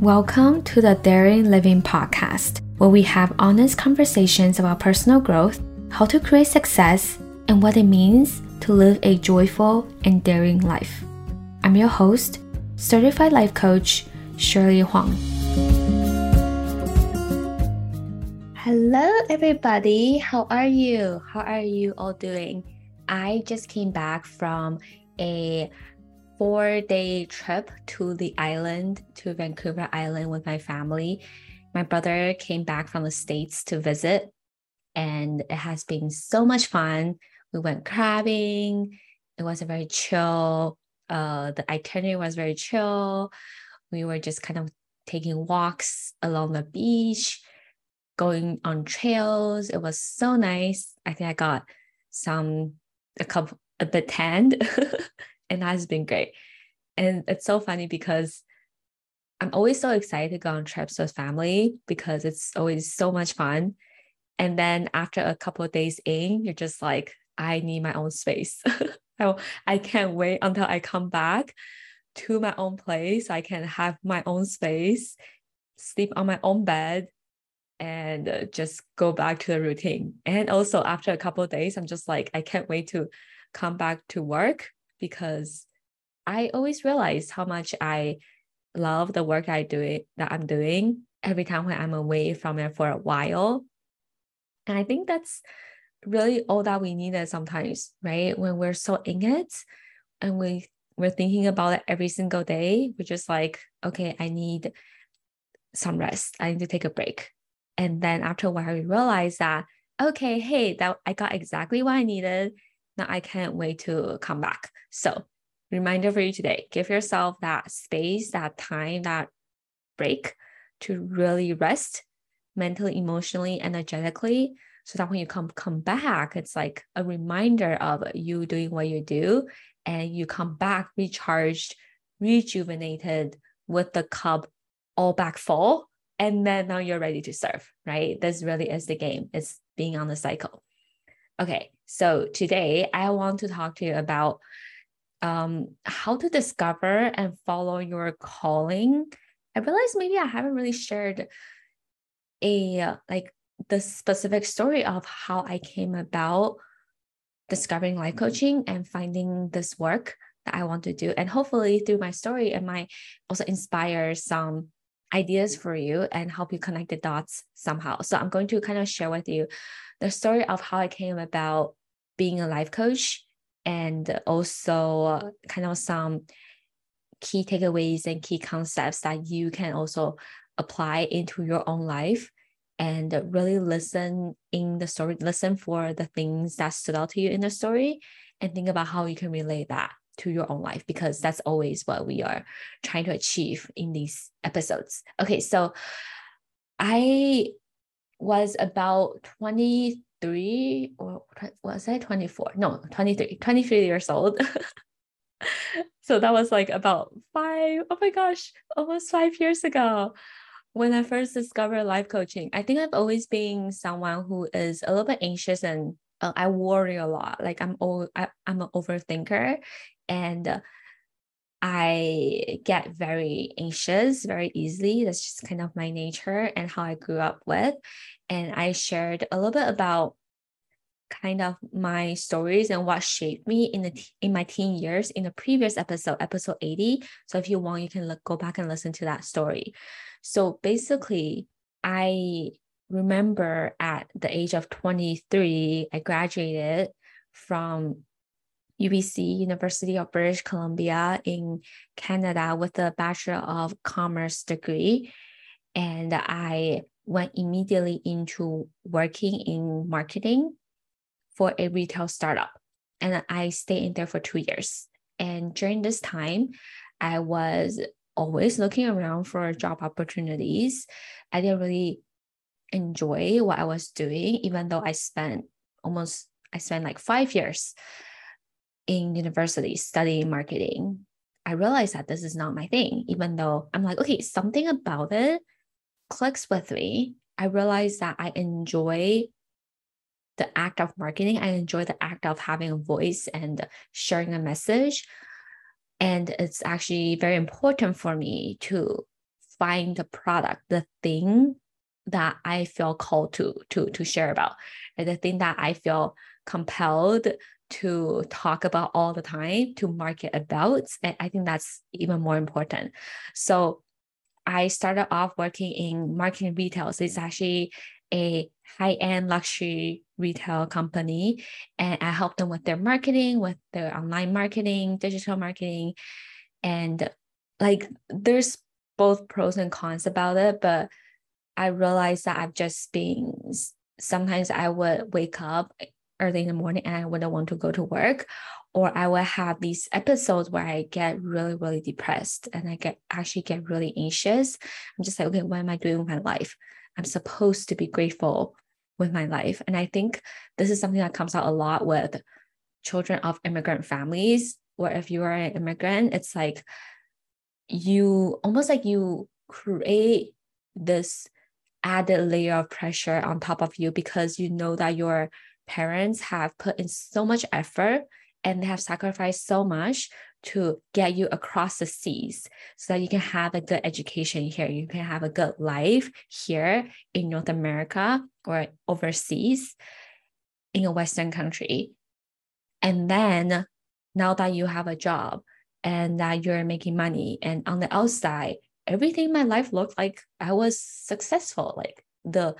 Welcome to the Daring Living Podcast, where we have honest conversations about personal growth, how to create success, and what it means to live a joyful and daring life. I'm your host, certified life coach, Shirley Huang. Hello, everybody. How are you? How are you all doing? I just came back from a four day trip to the island, to Vancouver Island with my family. My brother came back from the States to visit, and it has been so much fun. We went crabbing. It was a very chill. Uh, the itinerary was very chill. We were just kind of taking walks along the beach going on trails. It was so nice. I think I got some a couple a bit tanned, and that has been great. And it's so funny because I'm always so excited to go on trips with family because it's always so much fun. And then after a couple of days in, you're just like, I need my own space. I can't wait until I come back to my own place. I can have my own space, sleep on my own bed, and uh, just go back to the routine. And also after a couple of days, I'm just like, I can't wait to come back to work because I always realize how much I love the work I do it that I'm doing every time when I'm away from it for a while. And I think that's really all that we needed sometimes, right? When we're so in it and we we're thinking about it every single day, we're just like, okay, I need some rest. I need to take a break. And then after a while, we realize that, okay, hey, that I got exactly what I needed. Now I can't wait to come back. So, reminder for you today give yourself that space, that time, that break to really rest mentally, emotionally, energetically, so that when you come come back, it's like a reminder of you doing what you do, and you come back recharged, rejuvenated with the cup all back full and then now you're ready to serve, right? This really is the game. It's being on the cycle. Okay, so today I want to talk to you about um, how to discover and follow your calling. I realized maybe I haven't really shared a like the specific story of how I came about discovering life coaching and finding this work that I want to do. And hopefully through my story, it might also inspire some ideas for you and help you connect the dots somehow. So I'm going to kind of share with you the story of how I came about being a life coach and also kind of some key takeaways and key concepts that you can also apply into your own life and really listen in the story, listen for the things that stood out to you in the story and think about how you can relate that to your own life because that's always what we are trying to achieve in these episodes. Okay, so I was about 23 or was I 24? No, 23, 23 years old. so that was like about five, oh my gosh, almost five years ago when I first discovered life coaching. I think I've always been someone who is a little bit anxious and uh, I worry a lot. Like I'm all I, I'm an overthinker, and uh, I get very anxious very easily. That's just kind of my nature and how I grew up with. And I shared a little bit about kind of my stories and what shaped me in the in my teen years in the previous episode, episode 80. So if you want, you can look, go back and listen to that story. So basically, I remember at the age of 23, I graduated from UBC, University of British Columbia in Canada with a Bachelor of Commerce degree. And I went immediately into working in marketing for a retail startup. And I stayed in there for two years. And during this time, I was always looking around for job opportunities. I didn't really enjoy what I was doing, even though I spent almost I spent like five years in university studying marketing, I realized that this is not my thing, even though I'm like, okay, something about it clicks with me. I realized that I enjoy the act of marketing. I enjoy the act of having a voice and sharing a message. And it's actually very important for me to find the product, the thing that I feel called to to to share about, and the thing that I feel compelled to talk about all the time, to market about. And I think that's even more important. So I started off working in marketing retail. So it's actually a high-end luxury retail company. And I help them with their marketing, with their online marketing, digital marketing. And like there's both pros and cons about it, but I realized that I've just been sometimes I would wake up early in the morning and I wouldn't want to go to work. Or I will have these episodes where I get really, really depressed and I get actually get really anxious. I'm just like, okay, what am I doing with my life? I'm supposed to be grateful with my life. And I think this is something that comes out a lot with children of immigrant families, where if you are an immigrant, it's like you almost like you create this added layer of pressure on top of you because you know that your parents have put in so much effort and they have sacrificed so much to get you across the seas so that you can have a good education here. You can have a good life here in North America or overseas in a Western country. And then now that you have a job and that you're making money, and on the outside, everything in my life looked like I was successful. Like the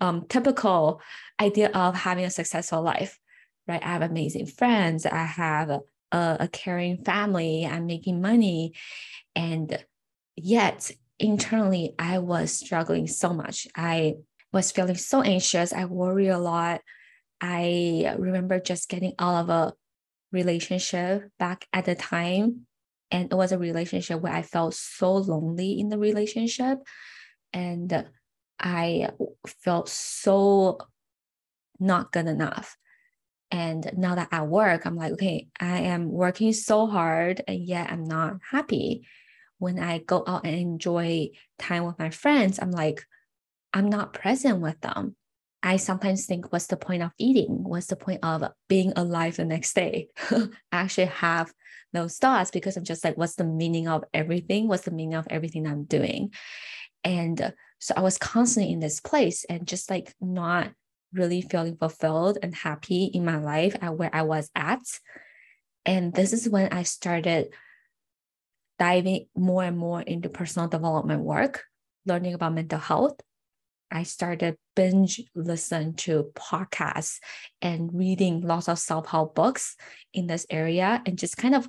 um, typical idea of having a successful life, right? I have amazing friends. I have a, a caring family. I'm making money. And yet, internally, I was struggling so much. I was feeling so anxious. I worry a lot. I remember just getting out of a relationship back at the time. And it was a relationship where I felt so lonely in the relationship. And I felt so not good enough. And now that I work, I'm like, okay, I am working so hard and yet I'm not happy. When I go out and enjoy time with my friends, I'm like, I'm not present with them. I sometimes think, what's the point of eating? What's the point of being alive the next day? I actually have those thoughts because I'm just like, what's the meaning of everything? What's the meaning of everything I'm doing? And so I was constantly in this place and just like not really feeling fulfilled and happy in my life at where I was at. And this is when I started diving more and more into personal development work, learning about mental health. I started binge listen to podcasts and reading lots of self-help books in this area and just kind of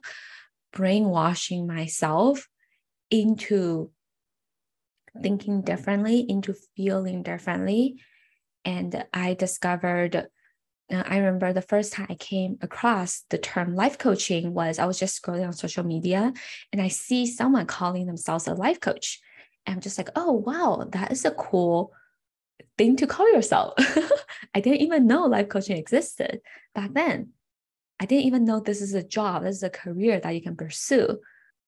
brainwashing myself into thinking differently, into feeling differently. And I discovered, uh, I remember the first time I came across the term life coaching was I was just scrolling on social media and I see someone calling themselves a life coach. And I'm just like, oh, wow, that is a cool thing to call yourself. I didn't even know life coaching existed back then. I didn't even know this is a job, this is a career that you can pursue.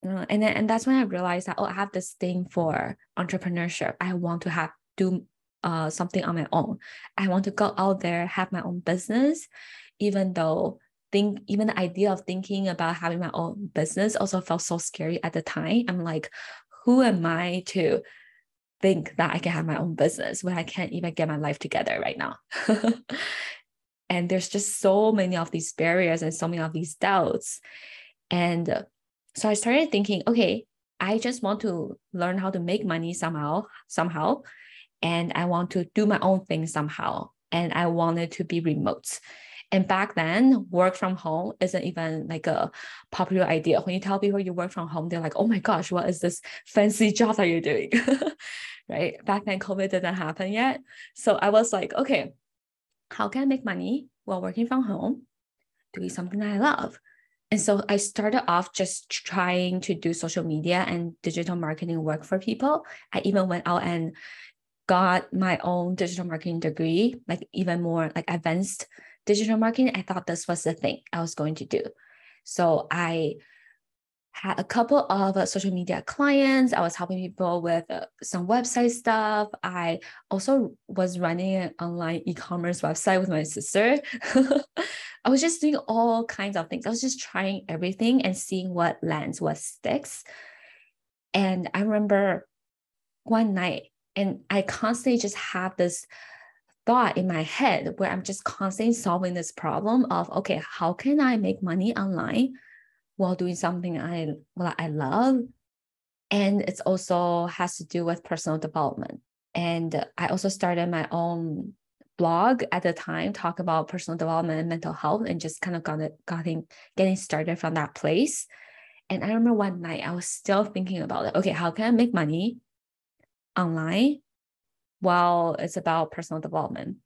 Uh, and then and that's when I realized that oh I have this thing for entrepreneurship. I want to have do uh something on my own. I want to go out there have my own business, even though think even the idea of thinking about having my own business also felt so scary at the time. I'm like, who am I to think that I can have my own business when I can't even get my life together right now? and there's just so many of these barriers and so many of these doubts. And so I started thinking, okay, I just want to learn how to make money somehow, somehow, and I want to do my own thing somehow. And I wanted to be remote. And back then, work from home isn't even like a popular idea. When you tell people you work from home, they're like, oh my gosh, what is this fancy job that you're doing? right? Back then, COVID didn't happen yet. So I was like, okay, how can I make money while working from home, doing something that I love? And so I started off just trying to do social media and digital marketing work for people. I even went out and got my own digital marketing degree, like even more like advanced digital marketing. I thought this was the thing I was going to do. So I had a couple of uh, social media clients. I was helping people with uh, some website stuff. I also was running an online e-commerce website with my sister. I was just doing all kinds of things. I was just trying everything and seeing what lands, what sticks. And I remember one night and I constantly just have this thought in my head where I'm just constantly solving this problem of okay, how can I make money online while doing something I well I love? And it's also has to do with personal development. And I also started my own blog at the time, talk about personal development and mental health, and just kind of got it, getting getting started from that place. And I remember one night I was still thinking about it. Okay, how can I make money online while it's about personal development?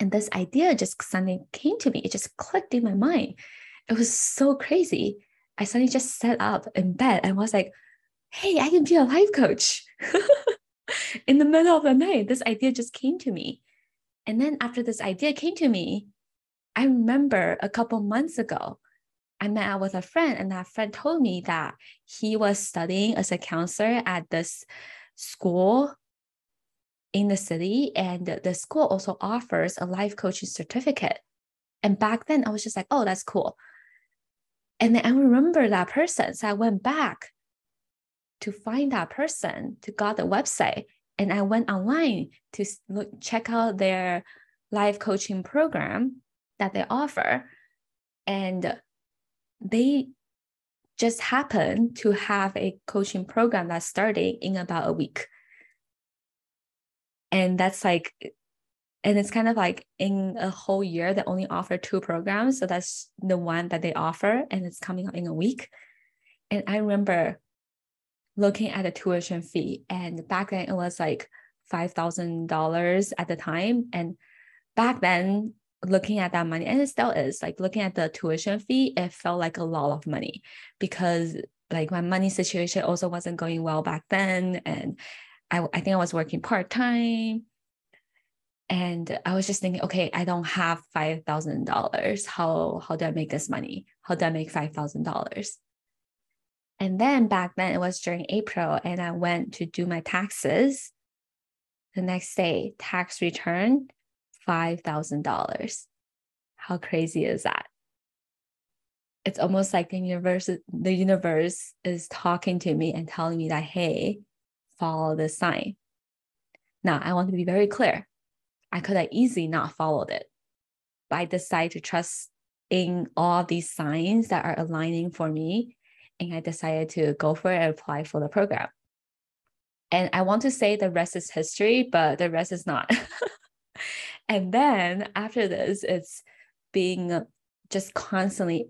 And this idea just suddenly came to me. It just clicked in my mind. It was so crazy. I suddenly just sat up in bed and was like, hey, I can be a life coach. in the middle of the night, this idea just came to me. And then after this idea came to me, I remember a couple months ago, I met out with a friend, and that friend told me that he was studying as a counselor at this school in the city, and the school also offers a life coaching certificate. And back then, I was just like, oh, that's cool. And then I remember that person. So I went back to find that person, to got the website, and I went online to look, check out their life coaching program that they offer. And they just happen to have a coaching program that's starting in about a week. And that's like, and it's kind of like in a whole year, they only offer two programs. So that's the one that they offer, and it's coming up in a week. And I remember looking at the tuition fee, and back then it was like $5,000 at the time. And back then, looking at that money, and it still is like looking at the tuition fee, it felt like a lot of money because like my money situation also wasn't going well back then. And I, I think I was working part time. And I was just thinking, okay, I don't have five thousand dollars. How how do I make this money? How do I make five thousand dollars? And then back then it was during April, and I went to do my taxes. The next day, tax return, $5,000. How crazy is that? It's almost like the universe, the universe is talking to me and telling me that, hey, follow this sign. Now, I want to be very clear. I could have easily not followed it, but I decided to trust in all these signs that are aligning for me. And I decided to go for it and apply for the program. And I want to say the rest is history, but the rest is not. And then after this, it's being just constantly,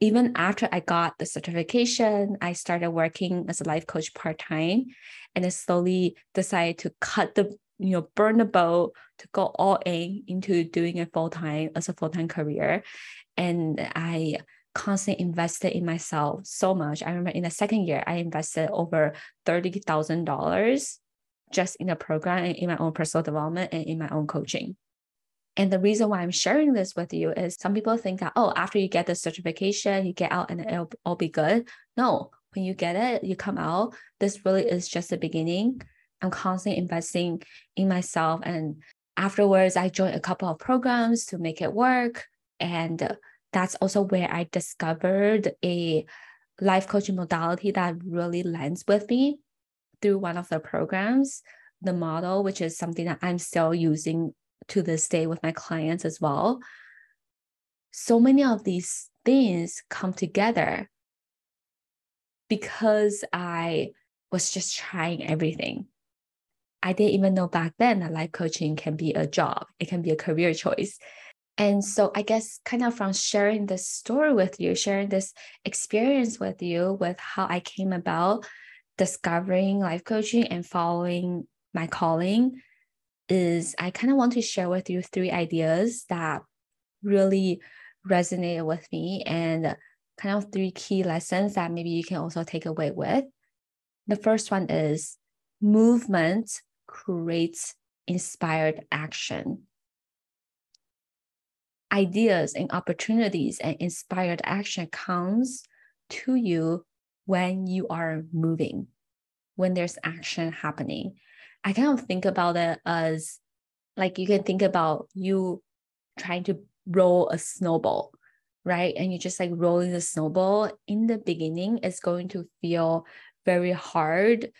even after I got the certification, I started working as a life coach part time and I slowly decided to cut the, you know, burn the boat to go all in into doing it full time as a full time career. And I constantly invested in myself so much. I remember in the second year, I invested over $30,000 just in the program and in my own personal development and in my own coaching. And the reason why I'm sharing this with you is some people think that, oh, after you get the certification, you get out and it'll all be good. No, when you get it, you come out, this really is just the beginning. I'm constantly investing in myself. And afterwards, I joined a couple of programs to make it work. And that's also where I discovered a life coaching modality that really lands with me through one of the programs, the model, which is something that I'm still using to this day with my clients as well. So many of these things come together because I was just trying everything. I didn't even know back then that life coaching can be a job, it can be a career choice. And so I guess kind of from sharing this story with you, sharing this experience with you with how I came about discovering life coaching and following my calling is I kind of want to share with you three ideas that really resonated with me and kind of three key lessons that maybe you can also take away with. The first one is movement creates inspired action. Ideas and opportunities and inspired action comes to you when you are moving, when there's action happening. I kind of think about it as like you can think about you trying to roll a snowball, right? And you're just like rolling the snowball in the beginning, it's going to feel very hard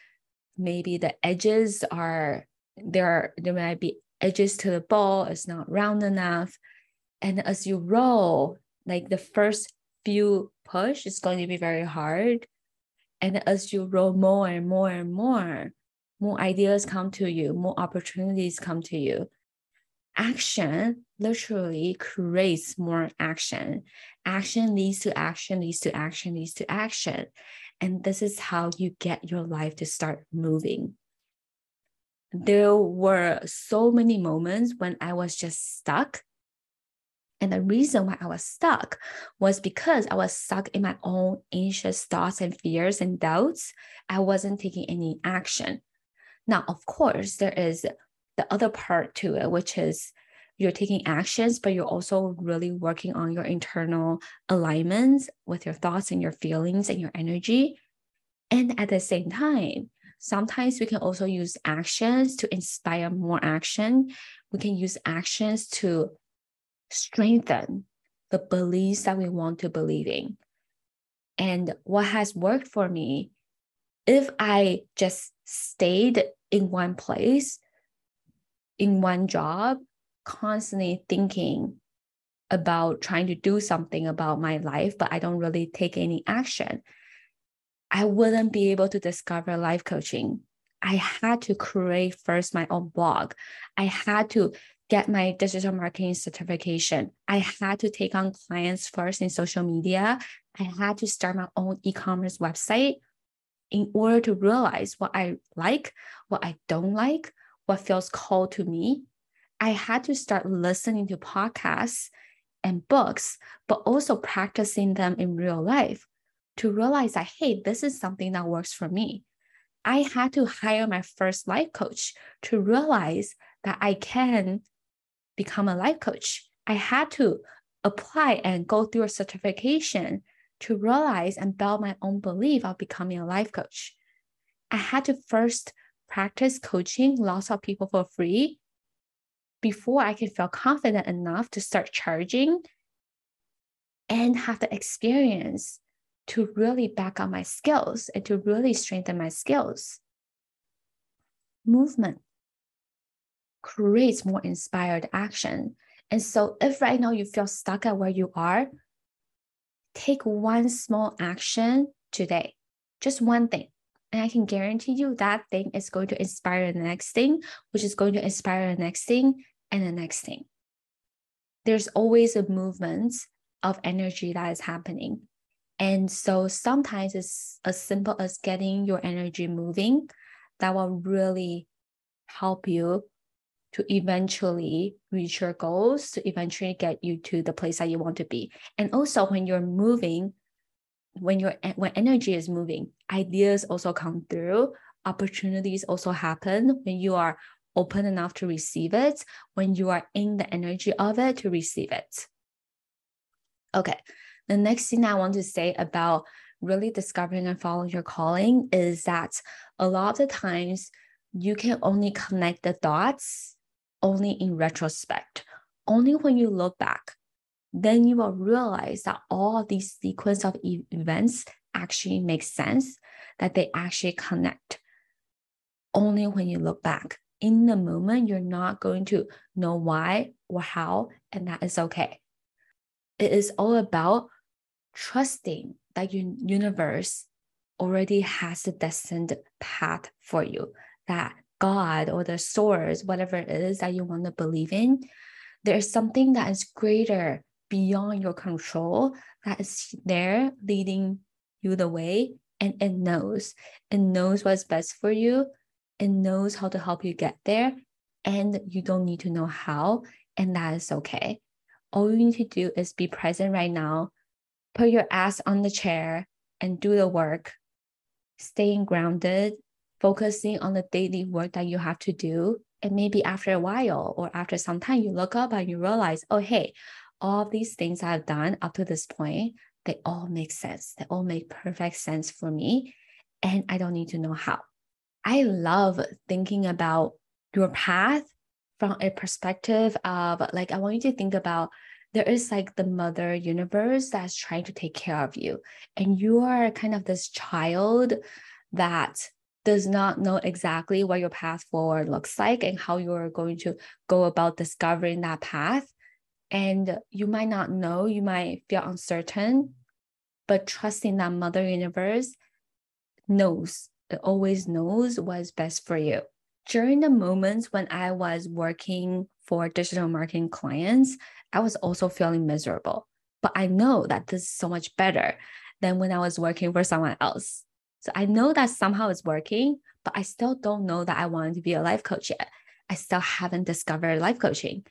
maybe the edges are there are there might be edges to the ball it's not round enough. And as you roll like the first few push is going to be very hard. And as you roll more and more and more more ideas come to you more opportunities come to you. Action literally creates more action. Action leads to action leads to action leads to action and this is how you get your life to start moving there were so many moments when I was just stuck. And the reason why I was stuck was because I was stuck in my own anxious thoughts and fears and doubts. I wasn't taking any action. Now, of course, there is the other part to it, which is you're taking actions, but you're also really working on your internal alignments with your thoughts and your feelings and your energy. And at the same time, Sometimes we can also use actions to inspire more action. We can use actions to strengthen the beliefs that we want to believe in. And what has worked for me, if I just stayed in one place, in one job, constantly thinking about trying to do something about my life, but I don't really take any action, I wouldn't be able to discover life coaching. I had to create first my own blog. I had to get my digital marketing certification. I had to take on clients first in social media. I had to start my own e commerce website in order to realize what I like, what I don't like, what feels called to me. I had to start listening to podcasts and books, but also practicing them in real life to realize that, hey, this is something that works for me. I had to hire my first life coach to realize that I can become a life coach. I had to apply and go through a certification to realize and build my own belief of becoming a life coach. I had to first practice coaching lots of people for free before I can feel confident enough to start charging and have the experience to really back up my skills and to really strengthen my skills. Movement creates more inspired action. And so, if right now you feel stuck at where you are, take one small action today, just one thing. And I can guarantee you that thing is going to inspire the next thing, which is going to inspire the next thing and the next thing. There's always a movement of energy that is happening. And so sometimes it's as simple as getting your energy moving that will really help you to eventually reach your goals, to eventually get you to the place that you want to be. And also when you're moving, when your when energy is moving, ideas also come through, opportunities also happen when you are open enough to receive it, when you are in the energy of it to receive it. Okay, the next thing I want to say about really discovering and following your calling is that a lot of the times you can only connect the dots only in retrospect. Only when you look back, then you will realize that all these sequence of events actually make sense, that they actually connect. Only when you look back. In the moment, you're not going to know why or how, and that is okay. It is all about trusting that your universe already has the destined path for you, that God or the source, whatever it is that you want to believe in, there's something that is greater beyond your control that is there leading you the way and it knows it knows what's best for you it knows how to help you get there and you don't need to know how and that is okay all you need to do is be present right now put your ass on the chair and do the work, staying grounded, focusing on the daily work that you have to do. And maybe after a while or after some time, you look up and you realize, oh, hey, all these things I've done up to this point, they all make sense. They all make perfect sense for me. And I don't need to know how. I love thinking about your path from a perspective of like, I want you to think about there is like the mother universe that's trying to take care of you and you are kind of this child that does not know exactly what your path forward looks like and how you're going to go about discovering that path. And you might not know, you might feel uncertain, but trusting that Mother Universe knows, always knows what's best for you. During the moments when I was working for digital marketing clients, I was also feeling miserable. But I know that this is so much better than when I was working for someone else. So I know that somehow it's working, but I still don't know that I want to be a life coach yet. I still haven't discovered life coaching.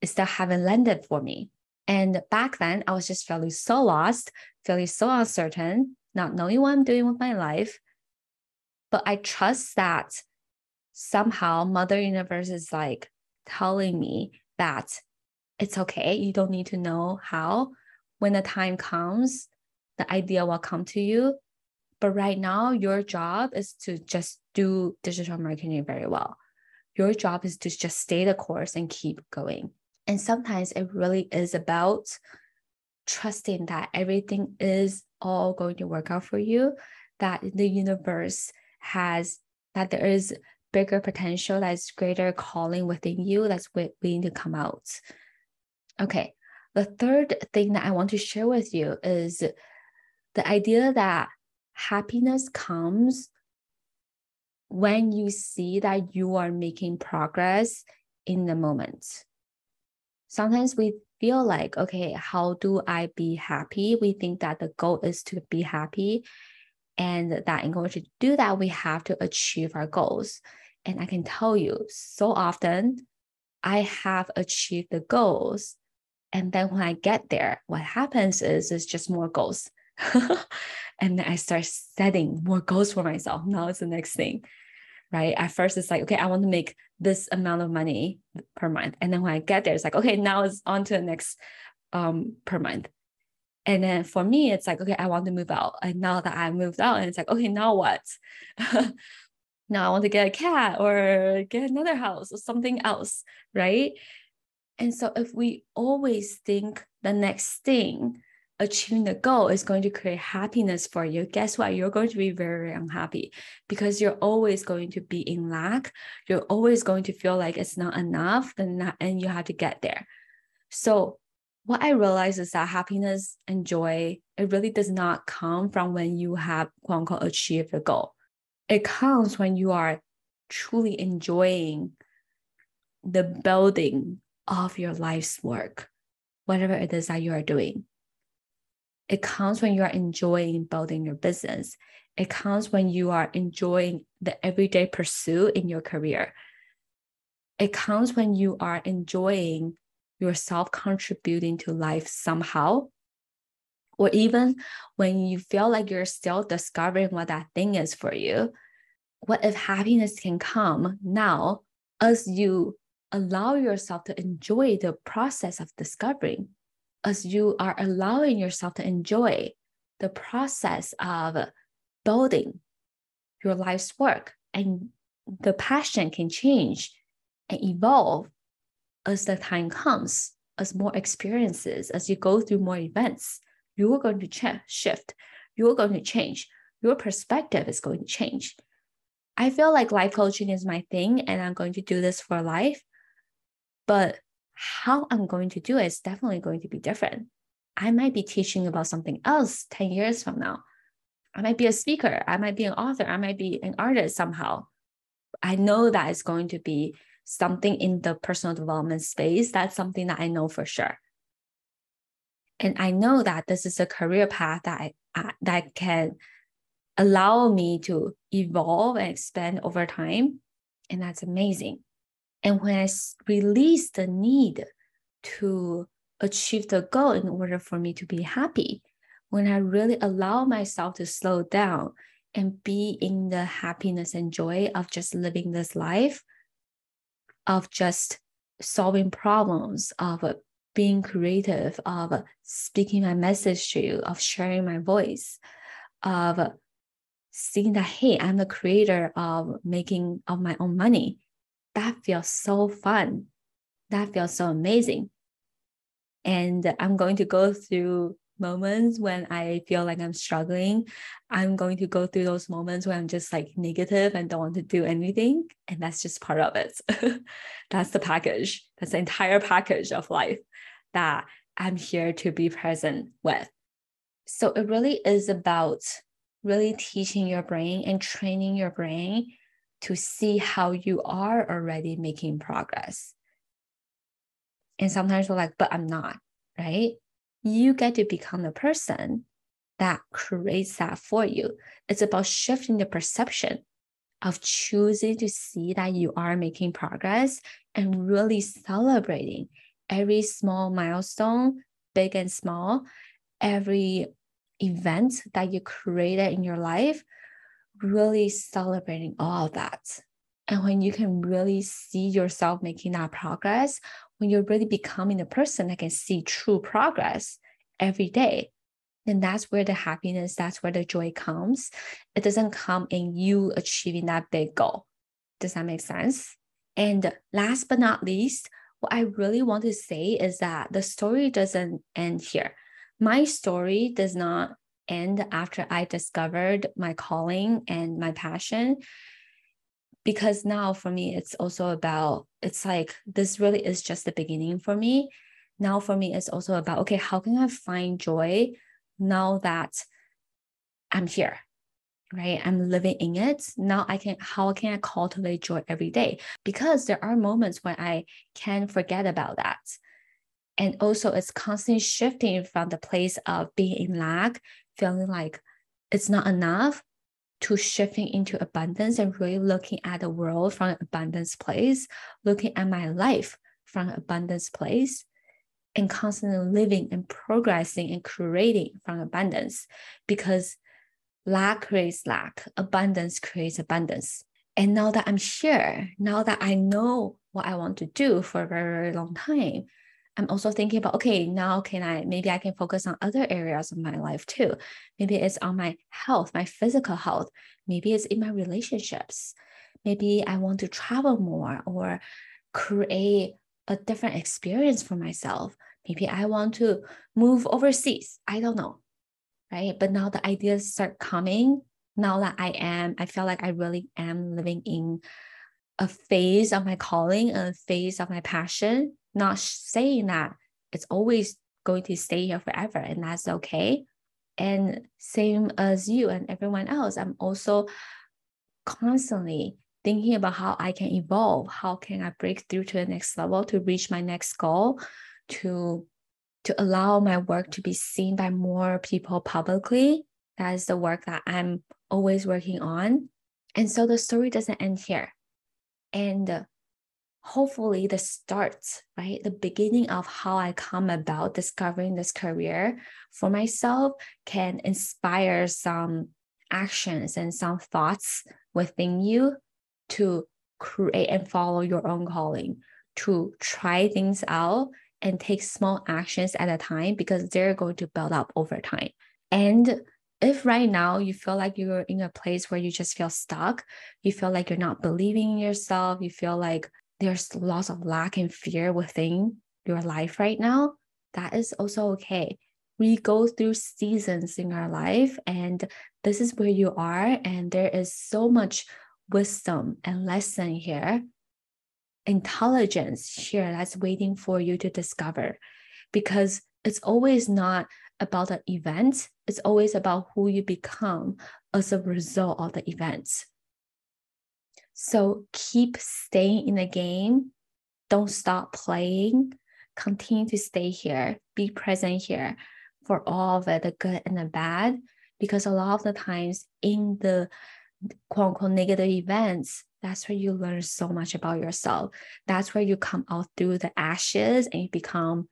It still haven't landed for me. And back then, I was just feeling so lost, feeling so uncertain, not knowing what I'm doing with my life. But I trust that somehow Mother Universe is like telling me that it's okay. You don't need to know how. When the time comes, the idea will come to you but right now, your job is to just do digital marketing very well. Your job is to just stay the course and keep going. And sometimes it really is about trusting that everything is all going to work out for you, that the universe has, that there is bigger potential, that's greater calling within you that's waiting to come out. Okay. The third thing that I want to share with you is the idea that happiness comes when you see that you are making progress in the moment. Sometimes we feel like, okay, how do I be happy? We think that the goal is to be happy. And that in order to do that, we have to achieve our goals. And I can tell you, so often I have achieved the goals. And then when I get there, what happens is it's just more goals. and then I start setting more goals for myself. Now it's the next thing, right? At first, it's like, okay, I want to make this amount of money per month. And then when I get there, it's like, okay, now it's on to the next um, per month. And then for me, it's like, okay, I want to move out. And now that I moved out, and it's like, okay, now what? now I want to get a cat or get another house or something else, right? And so if we always think the next thing achieving the goal is going to create happiness for you, guess what? You're going to be very, very unhappy because you're always going to be in lack. You're always going to feel like it's not enough, then and you have to get there. So what I realize is that happiness and joy, it really does not come from when you have quote unquote achieved a goal. It comes when you are truly enjoying the building of your life's work, whatever it is that you are doing it comes when you are enjoying building your business. It comes when you are enjoying the everyday pursuit in your career. It comes when you are enjoying yourself contributing to life somehow. Or even when you feel like you're still discovering what that thing is for you. What if happiness can come now as you allow yourself to enjoy the process of discovering? as you are allowing yourself to enjoy the process of building your life's work and the passion can change and evolve as the time comes as more experiences as you go through more events you are going to ch- shift you're going to change your perspective is going to change i feel like life coaching is my thing and i'm going to do this for life but how I'm going to do it is definitely going to be different. I might be teaching about something else 10 years from now. I might be a speaker. I might be an author. I might be an artist somehow. I know that it's going to be something in the personal development space. That's something that I know for sure. And I know that this is a career path that I, that can allow me to evolve and expand over time. And that's amazing. And when I release the need to achieve the goal in order for me to be happy, when I really allow myself to slow down and be in the happiness and joy of just living this life, of just solving problems, of being creative, of speaking my message to you, of sharing my voice, of seeing that, hey, I'm the creator of making of my own money that feels so fun. That feels so amazing. And I'm going to go through moments when I feel like I'm struggling. I'm going to go through those moments where I'm just like negative and don't want to do anything. And that's just part of it. that's the package. That's the entire package of life that I'm here to be present with. So it really is about really teaching your brain and training your brain to see how you are already making progress. And sometimes we're like, but I'm not, right? You get to become the person that creates that for you. It's about shifting the perception of choosing to see that you are making progress and really celebrating every small milestone, big and small, every event that you created in your life, really celebrating all of that. And when you can really see yourself making that progress, when you're really becoming the person that can see true progress every day, then that's where the happiness, that's where the joy comes. It doesn't come in you achieving that big goal. Does that make sense? And last but not least, what I really want to say is that the story doesn't end here. My story does not end after I discovered my calling and my passion because now for me it's also about it's like this really is just the beginning for me. Now for me it's also about okay how can i find joy now that i'm here right? I'm living in it. Now i can how can i cultivate joy every day? Because there are moments when i can forget about that. And also it's constantly shifting from the place of being in lack feeling like it's not enough to shifting into abundance and really looking at the world from an abundance place, looking at my life from an abundance place, and constantly living and progressing and creating from abundance because lack creates lack, abundance creates abundance. And now that I'm here, now that I know what I want to do for a very, very long time, I'm also thinking about, okay, now can I, maybe I can focus on other areas of my life too. Maybe it's on my health, my physical health. Maybe it's in my relationships. Maybe I want to travel more or create a different experience for myself. Maybe I want to move overseas. I don't know. Right. But now the ideas start coming. Now that I am, I feel like I really am living in a phase of my calling, a phase of my passion not saying that it's always going to stay here forever and that's okay. And same as you and everyone else, I'm also constantly thinking about how I can evolve, how can I break through to the next level to reach my next goal, to to allow my work to be seen by more people publicly. That is the work that I'm always working on. And so the story doesn't end here. And hopefully the start, right? The beginning of how I come about discovering this career for myself can inspire some actions and some thoughts within you to create and follow your own calling, to try things out and take small actions at a time because they're going to build up over time. And if right now you feel like you're in a place where you just feel stuck, you feel like you're not believing in yourself, you feel like there's lots of lack and fear within your life right now, that is also okay. We go through seasons in our life, and this is where you are, and there is so much wisdom and lesson here, intelligence here that's waiting for you to discover because it's always not about the event, it's always about who you become as a result of the events. So keep staying in the game. Don't stop playing. Continue to stay here. Be present here for all of it, the good and the bad. Because a lot of the times in the quote unquote negative events, that's where you learn so much about yourself. That's where you come out through the ashes and you become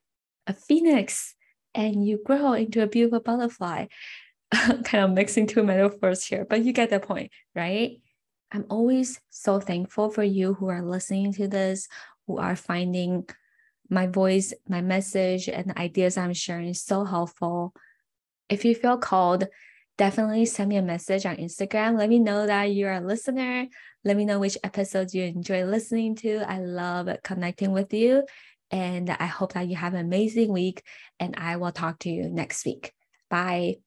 a phoenix and you grow into a beautiful butterfly. kind of mixing two metaphors here, but you get the point, right? I'm always so thankful for you who are listening to this, who are finding my voice, my message, and the ideas I'm sharing so helpful. If you feel called, definitely send me a message on Instagram. Let me know that you're a listener. Let me know which episodes you enjoy listening to. I love connecting with you. And I hope that you have an amazing week. And I will talk to you next week. Bye.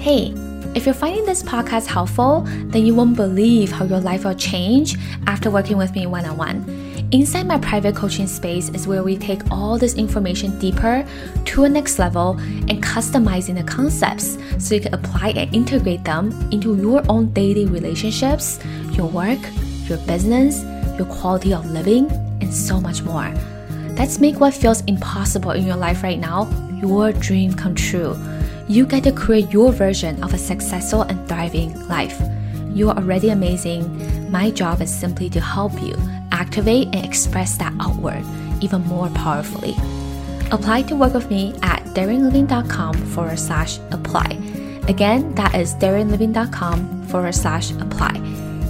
Hey, if you're finding this podcast helpful, then you won't believe how your life will change after working with me one on one. Inside my private coaching space is where we take all this information deeper to a next level and customizing the concepts so you can apply and integrate them into your own daily relationships, your work, your business, your quality of living, and so much more. Let's make what feels impossible in your life right now your dream come true. You get to create your version of a successful and thriving life. You are already amazing. My job is simply to help you activate and express that outward even more powerfully. Apply to work with me at daringliving.com forward slash apply. Again, that is daringliving.com forward slash apply.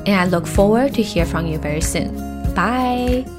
And I look forward to hear from you very soon. Bye!